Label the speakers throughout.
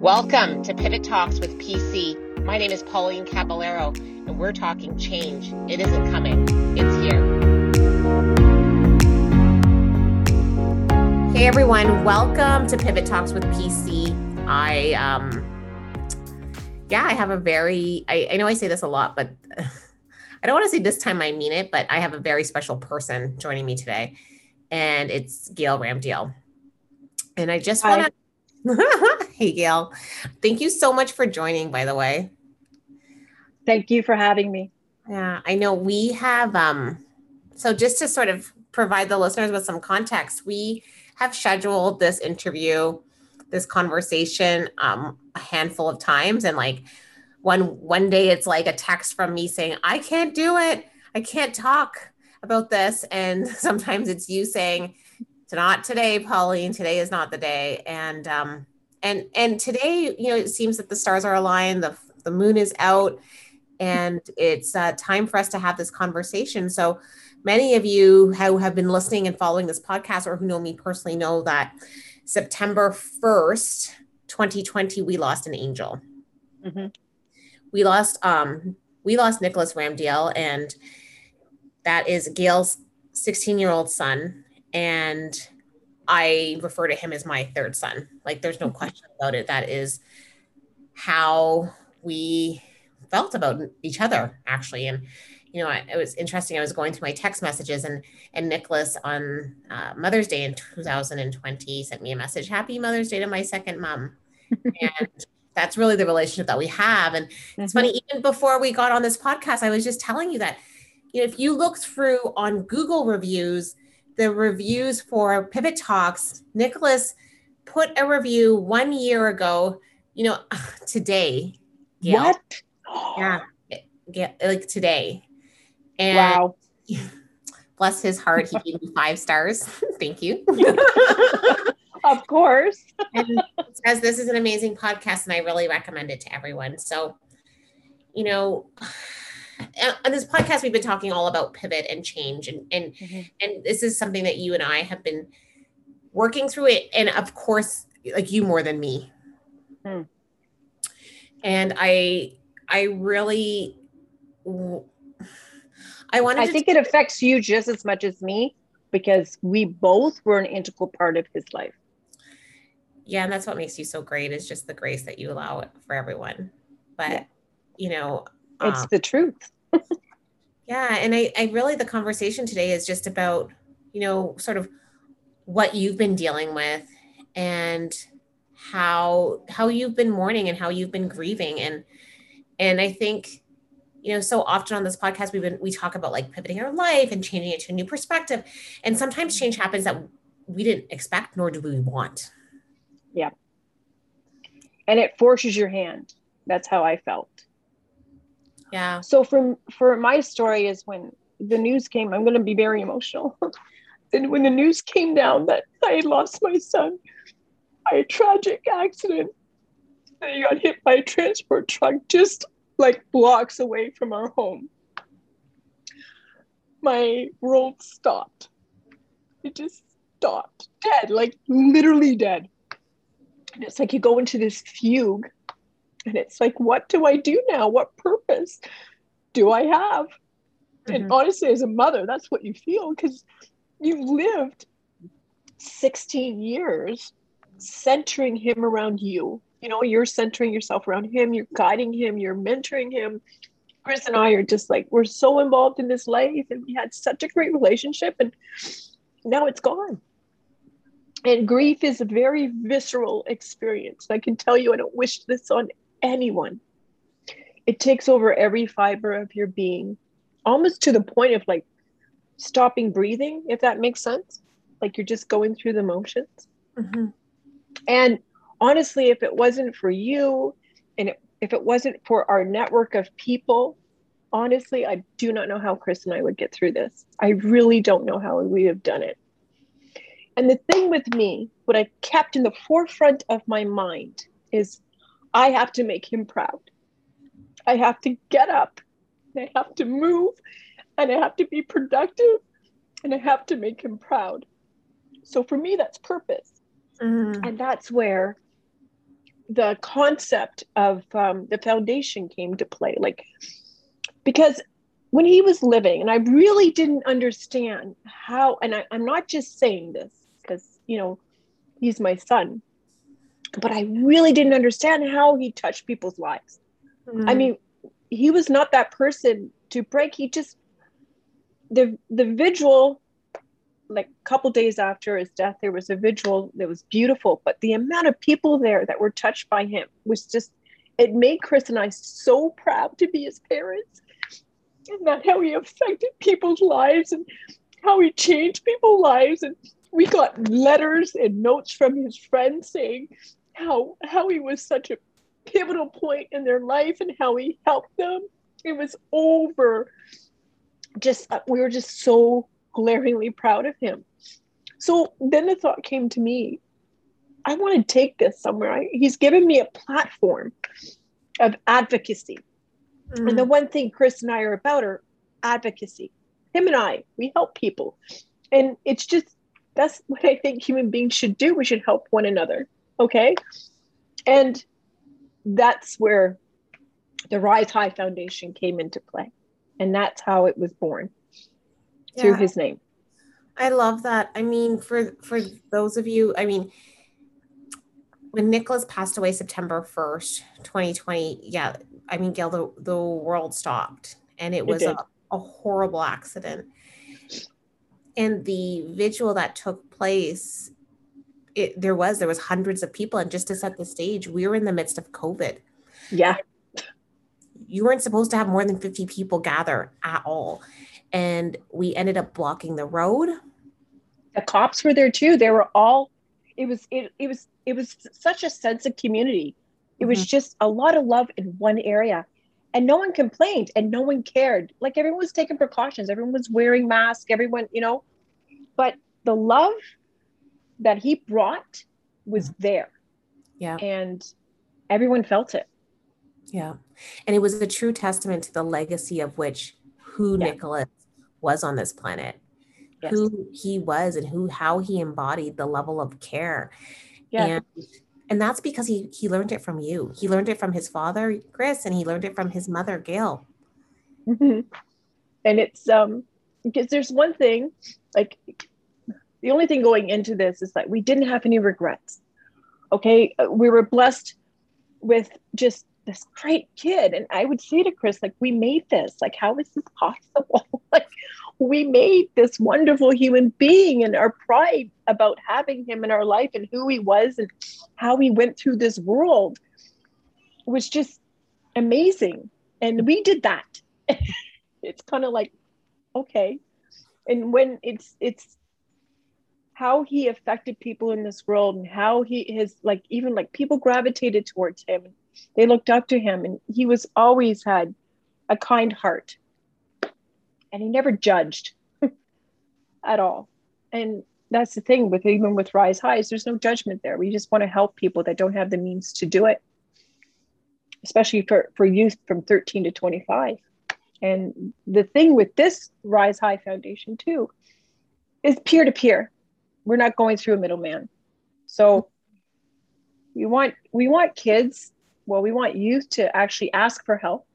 Speaker 1: Welcome to Pivot Talks with PC. My name is Pauline Caballero, and we're talking change. It isn't coming, it's here. Hey everyone, welcome to Pivot Talks with PC. I, um, yeah, I have a very, I, I know I say this a lot, but I don't want to say this time I mean it, but I have a very special person joining me today, and it's Gail Ramdiel. And I just want to hey, Gail. Thank you so much for joining, by the way.
Speaker 2: Thank you for having me.
Speaker 1: Yeah, I know we have, um, so just to sort of provide the listeners with some context, we have scheduled this interview, this conversation, um, a handful of times. And like one, one day it's like a text from me saying, I can't do it. I can't talk about this. And sometimes it's you saying, it's not today, Pauline. Today is not the day. And um, and and today, you know, it seems that the stars are aligned. The the moon is out, and it's uh, time for us to have this conversation. So many of you who have been listening and following this podcast, or who know me personally, know that September first, 2020, we lost an angel. Mm-hmm. We lost um we lost Nicholas Ramdiel, and that is Gail's 16 year old son and I refer to him as my third son. Like there's no question about it. That is how we felt about each other actually. And you know, it was interesting. I was going through my text messages and and Nicholas on uh, Mother's Day in 2020 sent me a message, "Happy Mother's Day to my second mom." and that's really the relationship that we have. And mm-hmm. it's funny, even before we got on this podcast, I was just telling you that, you know, if you look through on Google reviews, the reviews for Pivot Talks, Nicholas put a review one year ago, you know, today.
Speaker 2: Gail. What?
Speaker 1: Yeah, yeah, like today. And
Speaker 2: wow.
Speaker 1: Bless his heart, he gave me five stars. Thank you.
Speaker 2: of course.
Speaker 1: and says this is an amazing podcast, and I really recommend it to everyone. So, you know, on this podcast we've been talking all about pivot and change and and mm-hmm. and this is something that you and I have been working through it and of course like you more than me mm. and I I really I wanted to
Speaker 2: I think t- it affects you just as much as me because we both were an integral part of his life
Speaker 1: yeah and that's what makes you so great is just the grace that you allow for everyone but yeah. you know
Speaker 2: it's um, the truth.
Speaker 1: yeah. And I, I really, the conversation today is just about, you know, sort of what you've been dealing with and how, how you've been mourning and how you've been grieving. And, and I think, you know, so often on this podcast, we've been, we talk about like pivoting our life and changing it to a new perspective. And sometimes change happens that we didn't expect, nor do we want.
Speaker 2: Yeah. And it forces your hand. That's how I felt
Speaker 1: yeah.
Speaker 2: So for for my story is when the news came i'm going to be very emotional. And when the news came down that i had lost my son by a tragic accident and he got hit by a transport truck just like blocks away from our home. My world stopped. It just stopped. Dead like literally dead. And it's like you go into this fugue and it's like, what do I do now? What purpose do I have? Mm-hmm. And honestly, as a mother, that's what you feel because you've lived 16 years centering him around you. You know, you're centering yourself around him, you're guiding him, you're mentoring him. Chris and I are just like, we're so involved in this life and we had such a great relationship, and now it's gone. And grief is a very visceral experience. I can tell you, I don't wish this on anyone. It takes over every fiber of your being, almost to the point of like stopping breathing, if that makes sense. Like you're just going through the motions. Mm-hmm. And honestly, if it wasn't for you and it, if it wasn't for our network of people, honestly, I do not know how Chris and I would get through this. I really don't know how we have done it. And the thing with me, what I kept in the forefront of my mind is I have to make him proud. I have to get up, I have to move, and I have to be productive, and I have to make him proud. So for me, that's purpose. Mm. And that's where the concept of um, the foundation came to play. Like, because when he was living, and I really didn't understand how, and I, I'm not just saying this because, you know, he's my son, but I really didn't understand how he touched people's lives. Mm-hmm. I mean, he was not that person to break. He just, the, the vigil like a couple days after his death there was a vigil that was beautiful but the amount of people there that were touched by him was just it made chris and i so proud to be his parents and that how he affected people's lives and how he changed people's lives and we got letters and notes from his friends saying how how he was such a pivotal point in their life and how he helped them it was over just we were just so glaringly proud of him. So then the thought came to me I want to take this somewhere. I, he's given me a platform of advocacy. Mm. And the one thing Chris and I are about are advocacy. Him and I, we help people. And it's just, that's what I think human beings should do. We should help one another. Okay. And that's where the Rise High Foundation came into play. And that's how it was born yeah. through his name.
Speaker 1: I love that. I mean, for for those of you, I mean, when Nicholas passed away September 1st, 2020, yeah, I mean, Gail, the, the world stopped and it was it a, a horrible accident. And the vigil that took place, it, there was there was hundreds of people and just to set the stage we were in the midst of covid
Speaker 2: yeah
Speaker 1: you weren't supposed to have more than 50 people gather at all and we ended up blocking the road.
Speaker 2: The cops were there too. They were all it was it, it was it was such a sense of community. It was mm-hmm. just a lot of love in one area. And no one complained and no one cared. Like everyone was taking precautions. Everyone was wearing masks, everyone, you know. But the love that he brought was mm-hmm. there.
Speaker 1: Yeah.
Speaker 2: And everyone felt it.
Speaker 1: Yeah. And it was a true testament to the legacy of which who yeah. Nicholas was on this planet, yes. who he was and who how he embodied the level of care. Yeah. And and that's because he he learned it from you. He learned it from his father, Chris, and he learned it from his mother, Gail.
Speaker 2: Mm-hmm. And it's um because there's one thing, like the only thing going into this is that we didn't have any regrets. Okay, uh, we were blessed with just this great kid. And I would say to Chris, like, we made this. Like, how is this possible? like, we made this wonderful human being and our pride about having him in our life and who he was and how he went through this world was just amazing. And we did that. it's kind of like, okay. And when it's, it's, how he affected people in this world and how he his like even like people gravitated towards him. They looked up to him and he was always had a kind heart. And he never judged at all. And that's the thing with even with rise highs there's no judgment there. We just want to help people that don't have the means to do it. Especially for for youth from 13 to 25 and the thing with this rise high foundation too is peer to peer we're not going through a middleman so we want we want kids well, we want youth to actually ask for help,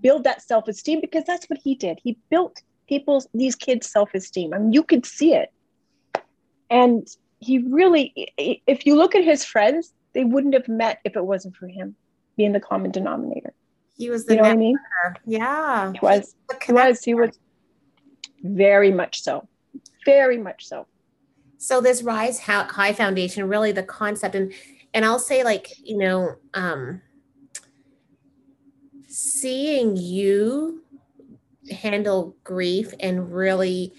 Speaker 2: build that self esteem, because that's what he did. He built people's, these kids' self esteem. I mean, you could see it. And he really, if you look at his friends, they wouldn't have met if it wasn't for him being the common denominator.
Speaker 1: He was the
Speaker 2: you know what I mean?
Speaker 1: Yeah.
Speaker 2: He was. He was. He was very much so. Very much so.
Speaker 1: So this Rise High Foundation, really the concept, and and I'll say like you know, um, seeing you handle grief and really,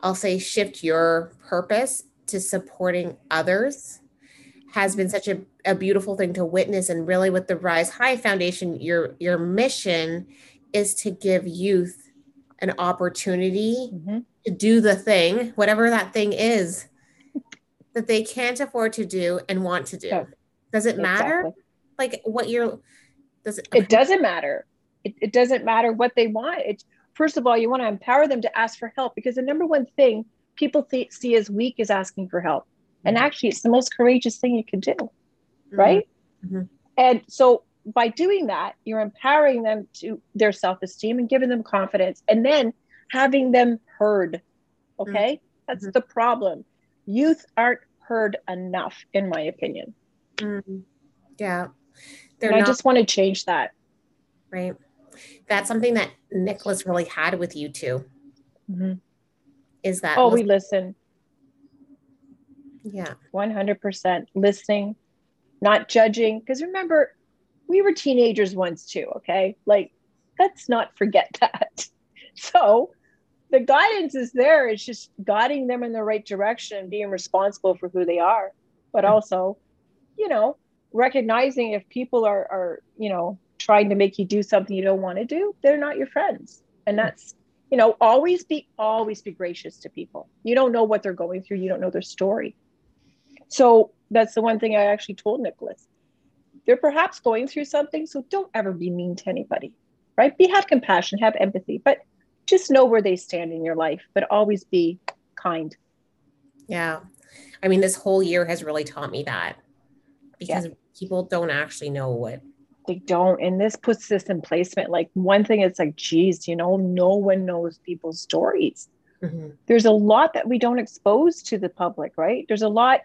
Speaker 1: I'll say, shift your purpose to supporting others has been such a, a beautiful thing to witness. And really, with the Rise High Foundation, your your mission is to give youth an opportunity mm-hmm. To do the thing, whatever that thing is, that they can't afford to do and want to do. Does it matter? Exactly. Like what you're
Speaker 2: does it? It doesn't matter. It, it doesn't matter what they want. It's first of all, you want to empower them to ask for help because the number one thing people th- see as weak is asking for help. And mm-hmm. actually, it's the most courageous thing you can do, mm-hmm. right? Mm-hmm. And so by doing that, you're empowering them to their self-esteem and giving them confidence and then having them heard. Okay? Mm-hmm. That's mm-hmm. the problem. Youth aren't heard enough, in my opinion.
Speaker 1: Mm-hmm. Yeah.
Speaker 2: They're and not- I just want to change that.
Speaker 1: Right. That's something that Nicholas really had with you too. Mm-hmm. Is that
Speaker 2: oh, we listen.
Speaker 1: Yeah.
Speaker 2: 100% listening, not judging. Because remember, we were teenagers once too, okay? Like, let's not forget that. So, the guidance is there. It's just guiding them in the right direction, being responsible for who they are, but mm-hmm. also, you know, recognizing if people are, are you know, trying to make you do something you don't want to do, they're not your friends. And that's, you know, always be, always be gracious to people. You don't know what they're going through. You don't know their story. So that's the one thing I actually told Nicholas. They're perhaps going through something, so don't ever be mean to anybody, right? Be have compassion, have empathy, but just know where they stand in your life, but always be kind.
Speaker 1: Yeah. I mean, this whole year has really taught me that because yeah. people don't actually know what
Speaker 2: they don't. And this puts this in placement. Like one thing, it's like, geez, you know, no one knows people's stories. Mm-hmm. There's a lot that we don't expose to the public, right? There's a lot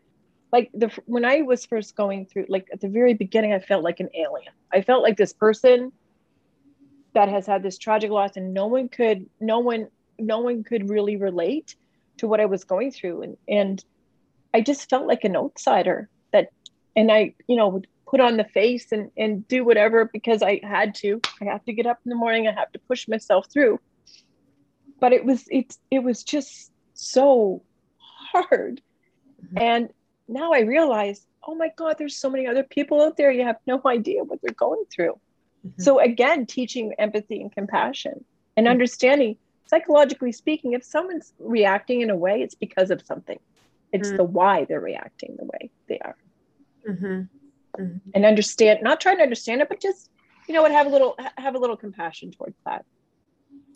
Speaker 2: like the when I was first going through, like at the very beginning, I felt like an alien. I felt like this person that has had this tragic loss, and no one could, no one, no one could really relate to what I was going through, and and I just felt like an outsider. That, and I, you know, would put on the face and and do whatever because I had to. I have to get up in the morning. I have to push myself through. But it was it it was just so hard, mm-hmm. and now I realize, oh my God, there's so many other people out there. You have no idea what they're going through. Mm-hmm. So again, teaching empathy and compassion and mm-hmm. understanding, psychologically speaking, if someone's reacting in a way, it's because of something. It's mm-hmm. the why they're reacting the way they are. Mm-hmm. Mm-hmm. And understand, not trying to understand it, but just, you know what, have a little have a little compassion towards that.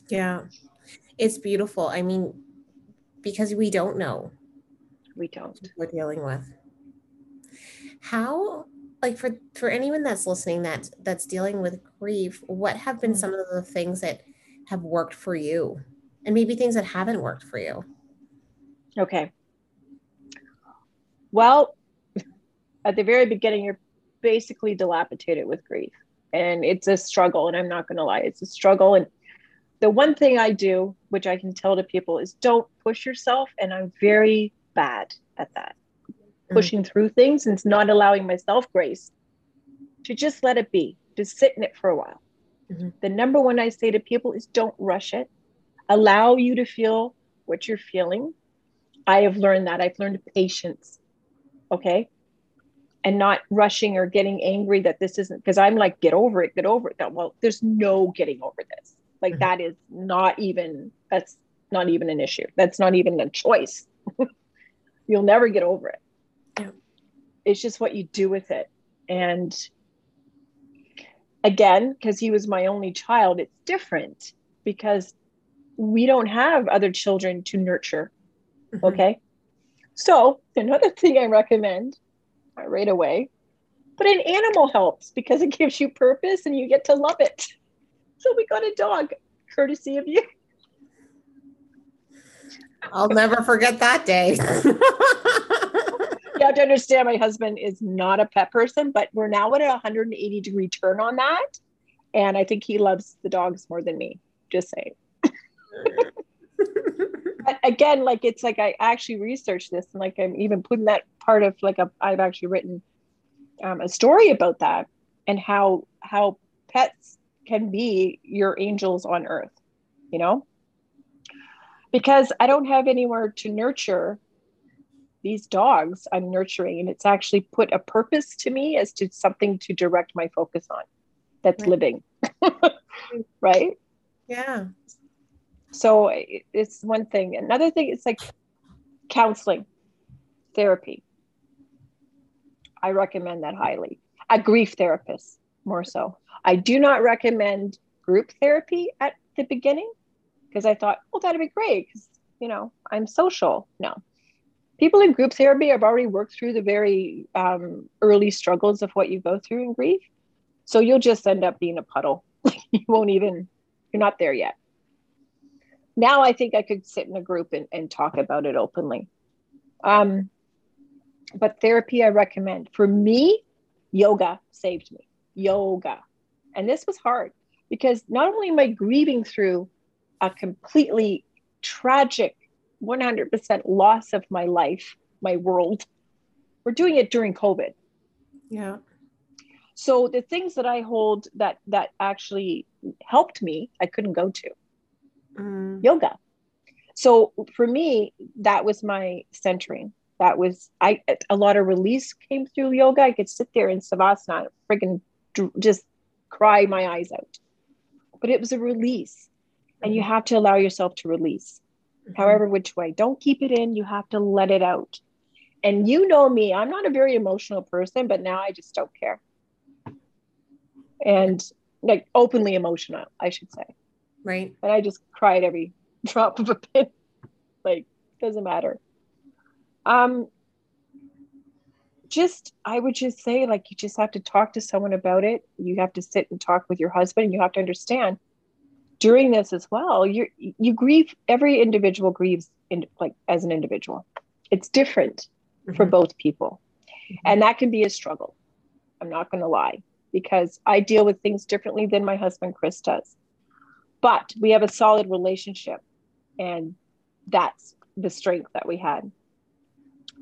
Speaker 1: Yeah. It's beautiful. I mean, because we don't know
Speaker 2: we don't
Speaker 1: we're dealing with how like for for anyone that's listening that that's dealing with grief what have been mm. some of the things that have worked for you? And maybe things that haven't worked for you.
Speaker 2: Okay. Well at the very beginning you're basically dilapidated with grief. And it's a struggle and i'm not going to lie it's a struggle. And the one thing i do which i can tell to people is don't push yourself and i'm very bad at that, mm-hmm. pushing through things and not allowing myself grace to just let it be, to sit in it for a while. Mm-hmm. The number one I say to people is don't rush it. Allow you to feel what you're feeling. I have learned that. I've learned patience. Okay. And not rushing or getting angry that this isn't because I'm like, get over it, get over it. Well, there's no getting over this. Like mm-hmm. that is not even that's not even an issue. That's not even a choice. You'll never get over it. It's just what you do with it. And again, because he was my only child, it's different because we don't have other children to nurture. Mm-hmm. Okay. So, another thing I recommend right away, but an animal helps because it gives you purpose and you get to love it. So, we got a dog, courtesy of you.
Speaker 1: I'll never forget that day.
Speaker 2: you have to understand my husband is not a pet person, but we're now at a 180 degree turn on that. And I think he loves the dogs more than me. Just saying. but again, like it's like I actually researched this and like I'm even putting that part of like a I've actually written um, a story about that and how how pets can be your angels on earth, you know? because I don't have anywhere to nurture these dogs I'm nurturing. And it's actually put a purpose to me as to something to direct my focus on that's right. living. right?
Speaker 1: Yeah.
Speaker 2: So it's one thing. Another thing is like counseling, therapy. I recommend that highly. A grief therapist, more so. I do not recommend group therapy at the beginning because I thought, well, that'd be great because, you know, I'm social. No. People in group therapy have already worked through the very um, early struggles of what you go through in grief. So you'll just end up being a puddle. you won't even, you're not there yet. Now I think I could sit in a group and, and talk about it openly. Um, but therapy I recommend. For me, yoga saved me. Yoga. And this was hard because not only am I grieving through a completely tragic 100% loss of my life, my world. We're doing it during COVID.
Speaker 1: Yeah.
Speaker 2: So the things that I hold that that actually helped me, I couldn't go to. Mm. Yoga. So for me, that was my centering. That was I a lot of release came through yoga. I could sit there in savasana, freaking just cry my eyes out. But it was a release. And you mm-hmm. have to allow yourself to release mm-hmm. however which way. Don't keep it in. You have to let it out. And you know me, I'm not a very emotional person, but now I just don't care. And like openly emotional, I should say.
Speaker 1: Right.
Speaker 2: And I just cried every drop of a pin. like, doesn't matter. Um, just I would just say like you just have to talk to someone about it. You have to sit and talk with your husband. You have to understand during this as well you you grieve every individual grieves in like as an individual it's different mm-hmm. for both people mm-hmm. and that can be a struggle i'm not going to lie because i deal with things differently than my husband chris does but we have a solid relationship and that's the strength that we had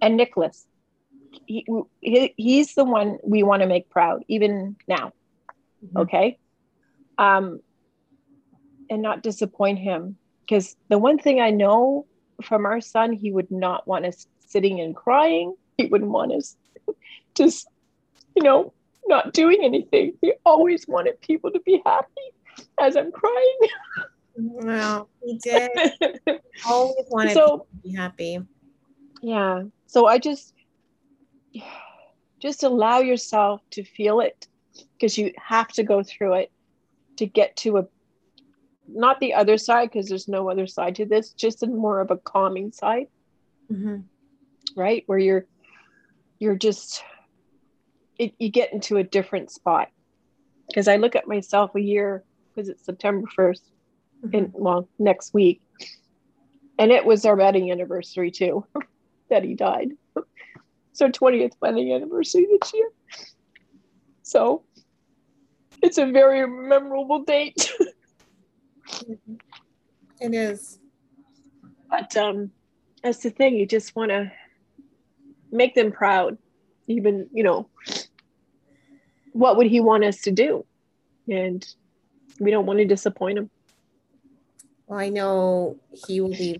Speaker 2: and nicholas he, he he's the one we want to make proud even now mm-hmm. okay um and not disappoint him. Because the one thing I know from our son, he would not want us sitting and crying. He wouldn't want us just, you know, not doing anything. He always wanted people to be happy as I'm crying.
Speaker 1: Well, he did. always wanted so, to be happy.
Speaker 2: Yeah. So I just just allow yourself to feel it because you have to go through it to get to a not the other side because there's no other side to this just in more of a calming side. Mm-hmm. right? Where you're you're just it, you get into a different spot. Because i look at myself a year because it's september 1st mm-hmm. in well next week and it was our wedding anniversary too that he died. So 20th wedding anniversary this year. So it's a very memorable date
Speaker 1: It is.
Speaker 2: But um, that's the thing. You just want to make them proud. Even, you know, what would he want us to do? And we don't want to disappoint him.
Speaker 1: Well, I know he will be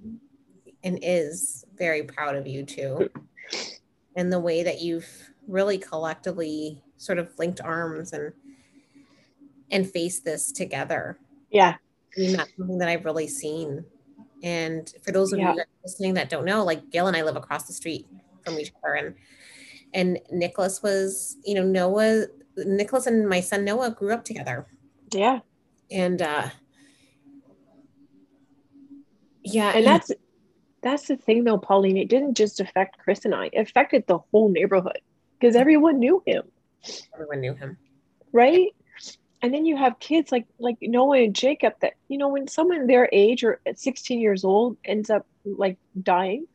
Speaker 1: and is very proud of you too. and the way that you've really collectively sort of linked arms and and faced this together.
Speaker 2: Yeah.
Speaker 1: I mean, that's something that I've really seen. And for those of yeah. you listening that don't know, like Gail and I live across the street from each other, and and Nicholas was, you know, Noah, Nicholas and my son Noah grew up together.
Speaker 2: Yeah.
Speaker 1: And uh yeah,
Speaker 2: and that's that's the thing though, Pauline. It didn't just affect Chris and I; it affected the whole neighborhood because everyone knew him.
Speaker 1: Everyone knew him,
Speaker 2: right? And then you have kids like like Noah and Jacob that you know when someone their age or at 16 years old ends up like dying,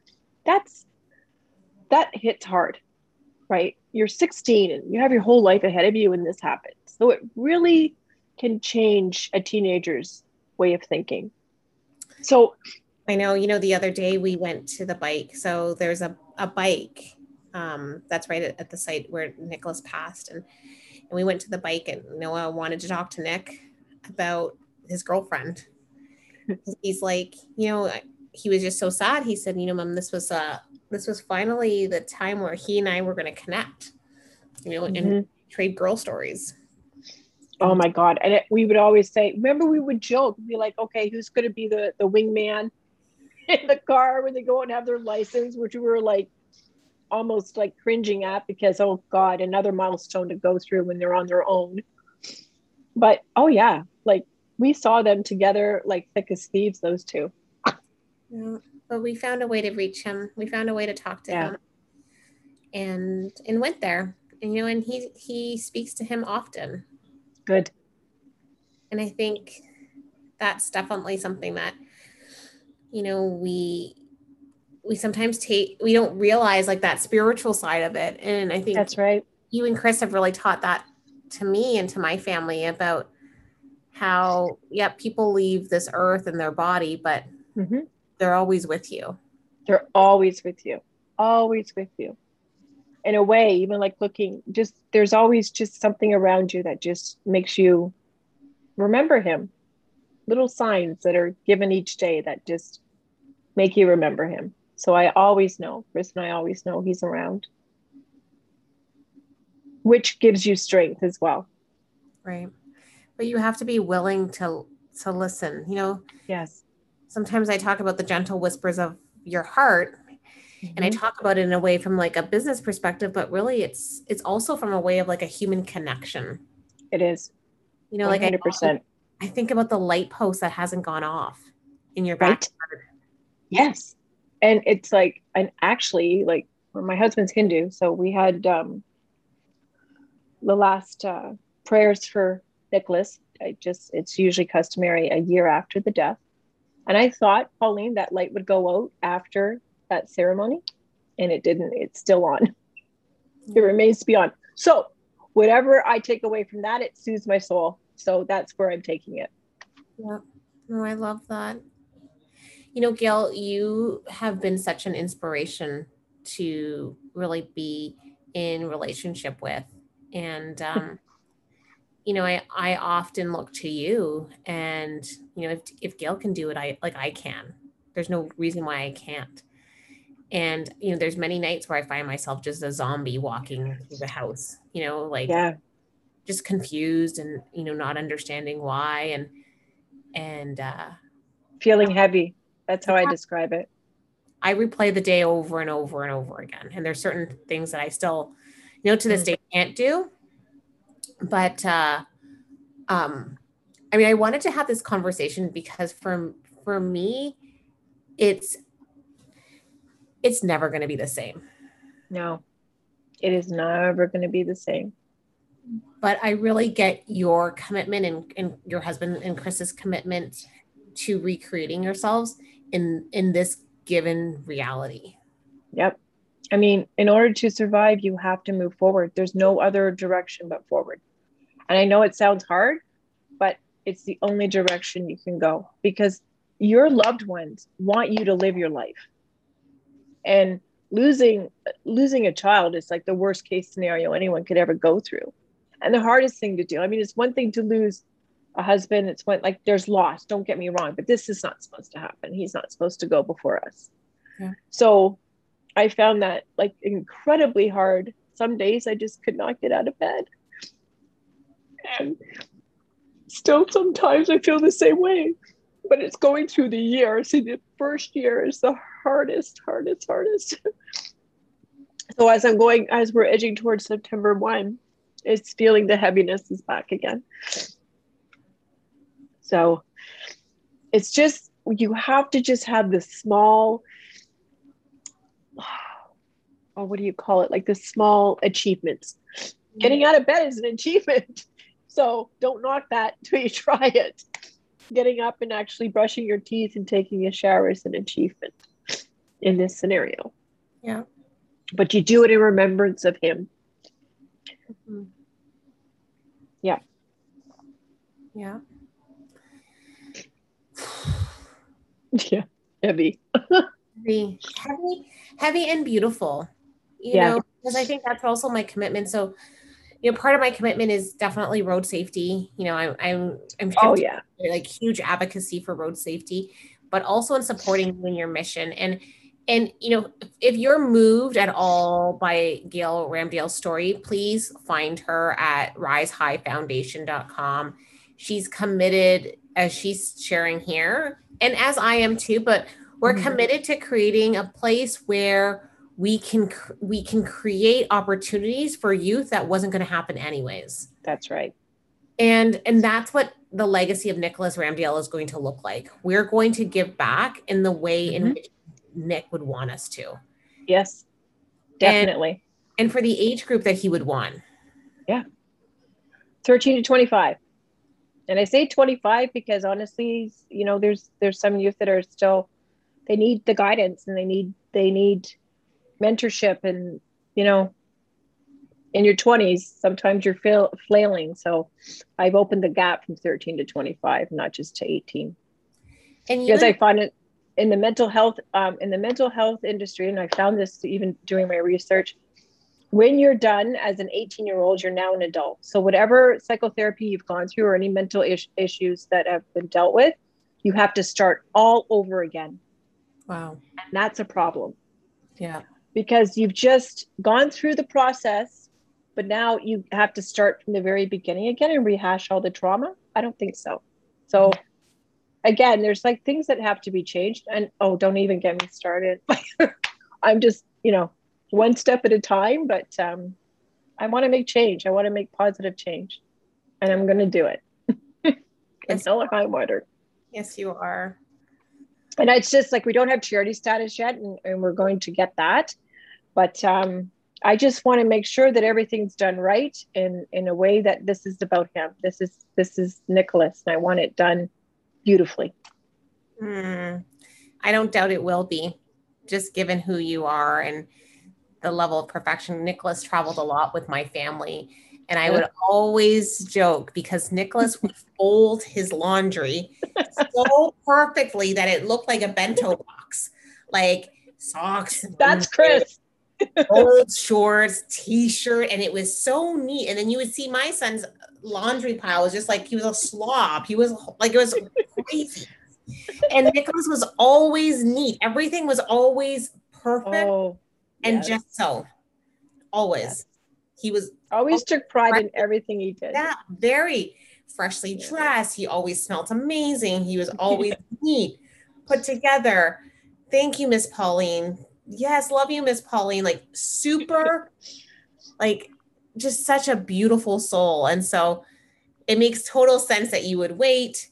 Speaker 2: that's that hits hard, right? You're 16 and you have your whole life ahead of you when this happens. So it really can change a teenager's way of thinking. So
Speaker 1: I know, you know, the other day we went to the bike. So there's a, a bike um, that's right at, at the site where Nicholas passed. And and we went to the bike and Noah wanted to talk to Nick about his girlfriend. He's like, you know, he was just so sad. He said, you know, mom, this was uh this was finally the time where he and I were going to connect, you know, mm-hmm. and trade girl stories.
Speaker 2: Oh my God. And it, we would always say, remember we would joke, be like, okay, who's going to be the, the wingman in the car when they go and have their license, which we were like, almost like cringing at because oh god another milestone to go through when they're on their own but oh yeah like we saw them together like thick as thieves those two
Speaker 1: yeah but we found a way to reach him. We found a way to talk to
Speaker 2: Yeah.
Speaker 1: him, and and went there. And you know, and he he speaks to him often.
Speaker 2: Good.
Speaker 1: And I think that's definitely something that you know we we sometimes take we don't realize like that spiritual side of it. And I think
Speaker 2: That's right.
Speaker 1: you and Chris have really taught that to me and to my family about how yeah people leave this earth and their body, but
Speaker 2: hmm
Speaker 1: they're always with you.
Speaker 2: They're always with you, always with you. In a way, even like looking, just there's always just something around you that just makes you remember him. Little signs that are given each day that just make you remember him. So I always know, Chris and I always know he's around, which gives you strength as well.
Speaker 1: Right. But you have to be willing to to listen. You know,
Speaker 2: Yes.
Speaker 1: sometimes I talk about the gentle whispers of your heart and I
Speaker 2: Mhm.
Speaker 1: talk about it in a way from like a business perspective, but really it's it's also from a way of like a human connection.
Speaker 2: it is
Speaker 1: You know, like I,
Speaker 2: 100%.
Speaker 1: I think about the light post that hasn't gone off in your
Speaker 2: Right.
Speaker 1: backyard.
Speaker 2: Yes. And it's like, and actually, like, my husband's Hindu. So we had um, the last uh, prayers for Nicholas. I just, it's usually customary a year after the death. And I thought, Pauline, that light would go out after that ceremony. And it didn't. It's still on. It remains to be on. So, whatever I take away from that, it soothes my soul. So that's where I'm taking it.
Speaker 1: Yeah. No, I love that. You know, Gail, you have been such an inspiration to really be in relationship with. And um, you know, I I often look to you and you know, if if Gail can do it, I like I can. There's no reason why I can't. And you know, there's many nights where I find myself just a zombie walking through the house, you know, like
Speaker 2: Yeah.
Speaker 1: just confused and you know not understanding why and and uh
Speaker 2: Feeling heavy. That's how I describe it.
Speaker 1: i replay the day over and over and over again and there's certain things that i still you know to this
Speaker 2: Mm.
Speaker 1: day can't do but uh um i mean i wanted to have this conversation because for for me it's it's never going to be the same
Speaker 2: No, it is never going to be the same.
Speaker 1: but I really get your commitment and, and your husband and Chris's commitment to recreating yourselves in in this given reality.
Speaker 2: Yep. I mean, in order to survive, you have to move forward. There's no other direction but forward. And I know it sounds hard, but it's the only direction you can go because your loved ones want you to live your life. And losing losing a child is like the worst case scenario anyone could ever go through. And the hardest thing to do. I mean, it's one thing to lose a husband, it's one like there's loss, don't get me wrong, but this is not supposed to happen. He's not supposed to go before us.
Speaker 1: Yeah.
Speaker 2: So I found that like incredibly hard. Some days I just could not get out of bed. And still sometimes I feel the same way. But it's going through the year. See, the first year is the hardest, hardest, hardest. so as I'm going, as we're edging towards September 1, it's feeling the heaviness is back again. So it's just you have to just have this small oh what do you call it like the small achievements getting out of bed is an achievement so don't knock that till you try it getting up and actually brushing your teeth and taking a shower is an achievement in this scenario
Speaker 1: Yeah.
Speaker 2: but you do it in remembrance of him
Speaker 1: Mhm.
Speaker 2: Yeah.
Speaker 1: Yeah.
Speaker 2: yeah heavy
Speaker 1: Heavy, heavy, heavy and beautiful. You
Speaker 2: Yeah.
Speaker 1: know, because I think that's also my commitment. So, you know, part of my commitment is definitely road safety. You know, I'm I'm I'm
Speaker 2: oh yeah
Speaker 1: like huge advocacy for road safety, but also in supporting you in your mission. And and you know, if you're moved at all by Gail Ramdale's story, please find her at risehighfoundation.com. She's committed as she's sharing here, and as I am too, but we're
Speaker 2: Mhm.
Speaker 1: committed to creating a place where we can we can create opportunities for youth that wasn't going to happen anyways
Speaker 2: that's right
Speaker 1: and and that's what the legacy of Nicholas Ramdale is going to look like. We're going to give back in the way in
Speaker 2: Mhm.
Speaker 1: which Nick would want us to.
Speaker 2: Yes, definitely.
Speaker 1: And, and for the age group that he would want.
Speaker 2: Yeah. 13 to 25. And I say 25 because honestly, you know, there's there's some youth that are still they need the guidance and they need they need mentorship and you know in your 20s sometimes you're flailing. So i've opened the gap from 13 to 25 not just to 18 and because i find it in the mental health um, in the mental health industry and i found this even doing my research when you're done as an 18 year old you're now an adult. So whatever psychotherapy you've gone through or any mental is- issues that have been dealt with you have to start all over again.
Speaker 1: Wow.
Speaker 2: And that's a problem.
Speaker 1: Yeah.
Speaker 2: Because you've just gone through the process but now you have to start from the very beginning again and rehash all the trauma? I don't think so. So again there's like things that have to be changed and oh don't even get me started. I'm just you know one step at a time but um, i want to make change. I want to make positive change and i'm going to do it.
Speaker 1: Yes,
Speaker 2: no high water.
Speaker 1: Yes you are.
Speaker 2: And it's just like we don't have charity status yet and, and we're going to get that. But um, i just want to make sure that everything's done right in in a way that this is about him. This is this is nicholas and i want it done beautifully.
Speaker 1: Mm, i don't doubt it will be just given who you are and the level of perfection nicholas traveled a lot with my family and I would always joke because Nicholas would fold his laundry so perfectly that it looked like a bento box, like socks.
Speaker 2: That's Chris.
Speaker 1: Old shorts, t-shirt, and it was so neat. And then you would see my son's laundry pile was just like he was a slob. He was like it was crazy. and Nicholas was always neat. Everything was always perfect oh, and yes. just so. Always. Yes. He was
Speaker 2: always took pride fresh, in everything he did.
Speaker 1: Yeah, very freshly dressed. He always smelled amazing. He was always neat, put together. Thank you, Miss Pauline. Yes, love you, Miss Pauline. Like super, like just such a beautiful soul. And so it makes total sense that you would wait,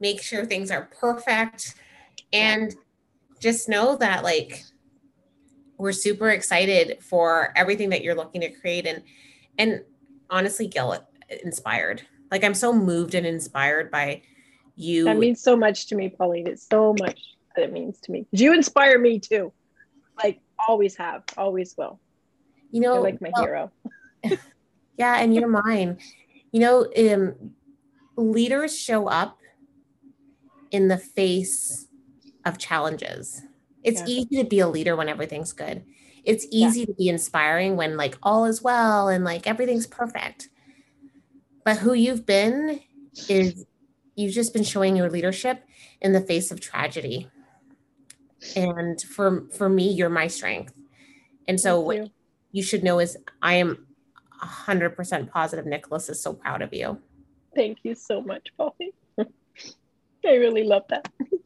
Speaker 1: make sure things are perfect, and just know that like we're super excited for everything that you're looking to create and and honestly Gil inspired. Like i'm so moved and inspired by you.
Speaker 2: That means so much to me pauline. It's so much that it means to me. You inspire me too. Like always have always will.
Speaker 1: You know
Speaker 2: You're like my well, hero.
Speaker 1: Yeah and you're mine. You know um leaders show up in the face of challenges it's yeah. easy to be a leader when everything's good. It's easy yeah. to be inspiring when like all is well and like everything's perfect. But who you've been is you've just been showing your leadership in the face of tragedy. And for for me, you're my strength. And so what you. you should know is I am 100% positive Nicholas is so proud of you.
Speaker 2: Thank you so much, Polly. I really love that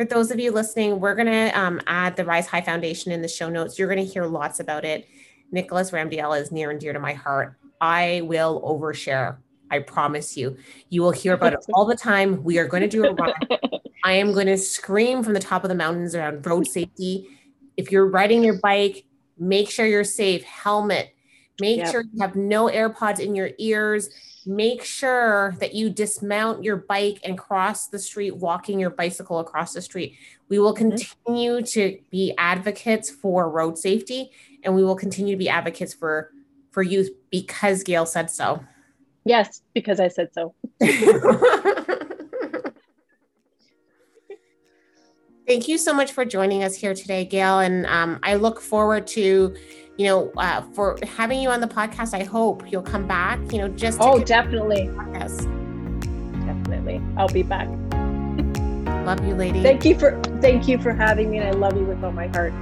Speaker 1: for those of you listening, we're going to um, add the Rise High Foundation in the show notes. You're going to hear lots about it. Nicholas Ramdiel is near and dear to my heart. I will overshare. I promise you. You will hear about it all the time. We are going to do a run. I am going to scream from the top of the mountains around road safety. If you're riding your bike, make sure you're safe, helmet, make yep. sure you have no AirPods in your ears make sure that you dismount your bike and cross the street walking your bicycle across the street. We will mm-hmm. continue to be advocates for road safety and we will continue to be advocates for for youth because gail said so.
Speaker 2: Yes because i said so.
Speaker 1: Thank you so much for joining us here today gail and um, i look forward to you know, uh, for having you on the podcast. I hope you'll come back, you know, just
Speaker 2: oh, definitely. Yes. Definitely. I'll be back.
Speaker 1: Love you, lady.
Speaker 2: Thank you for thank you for having me and I love you with all my heart.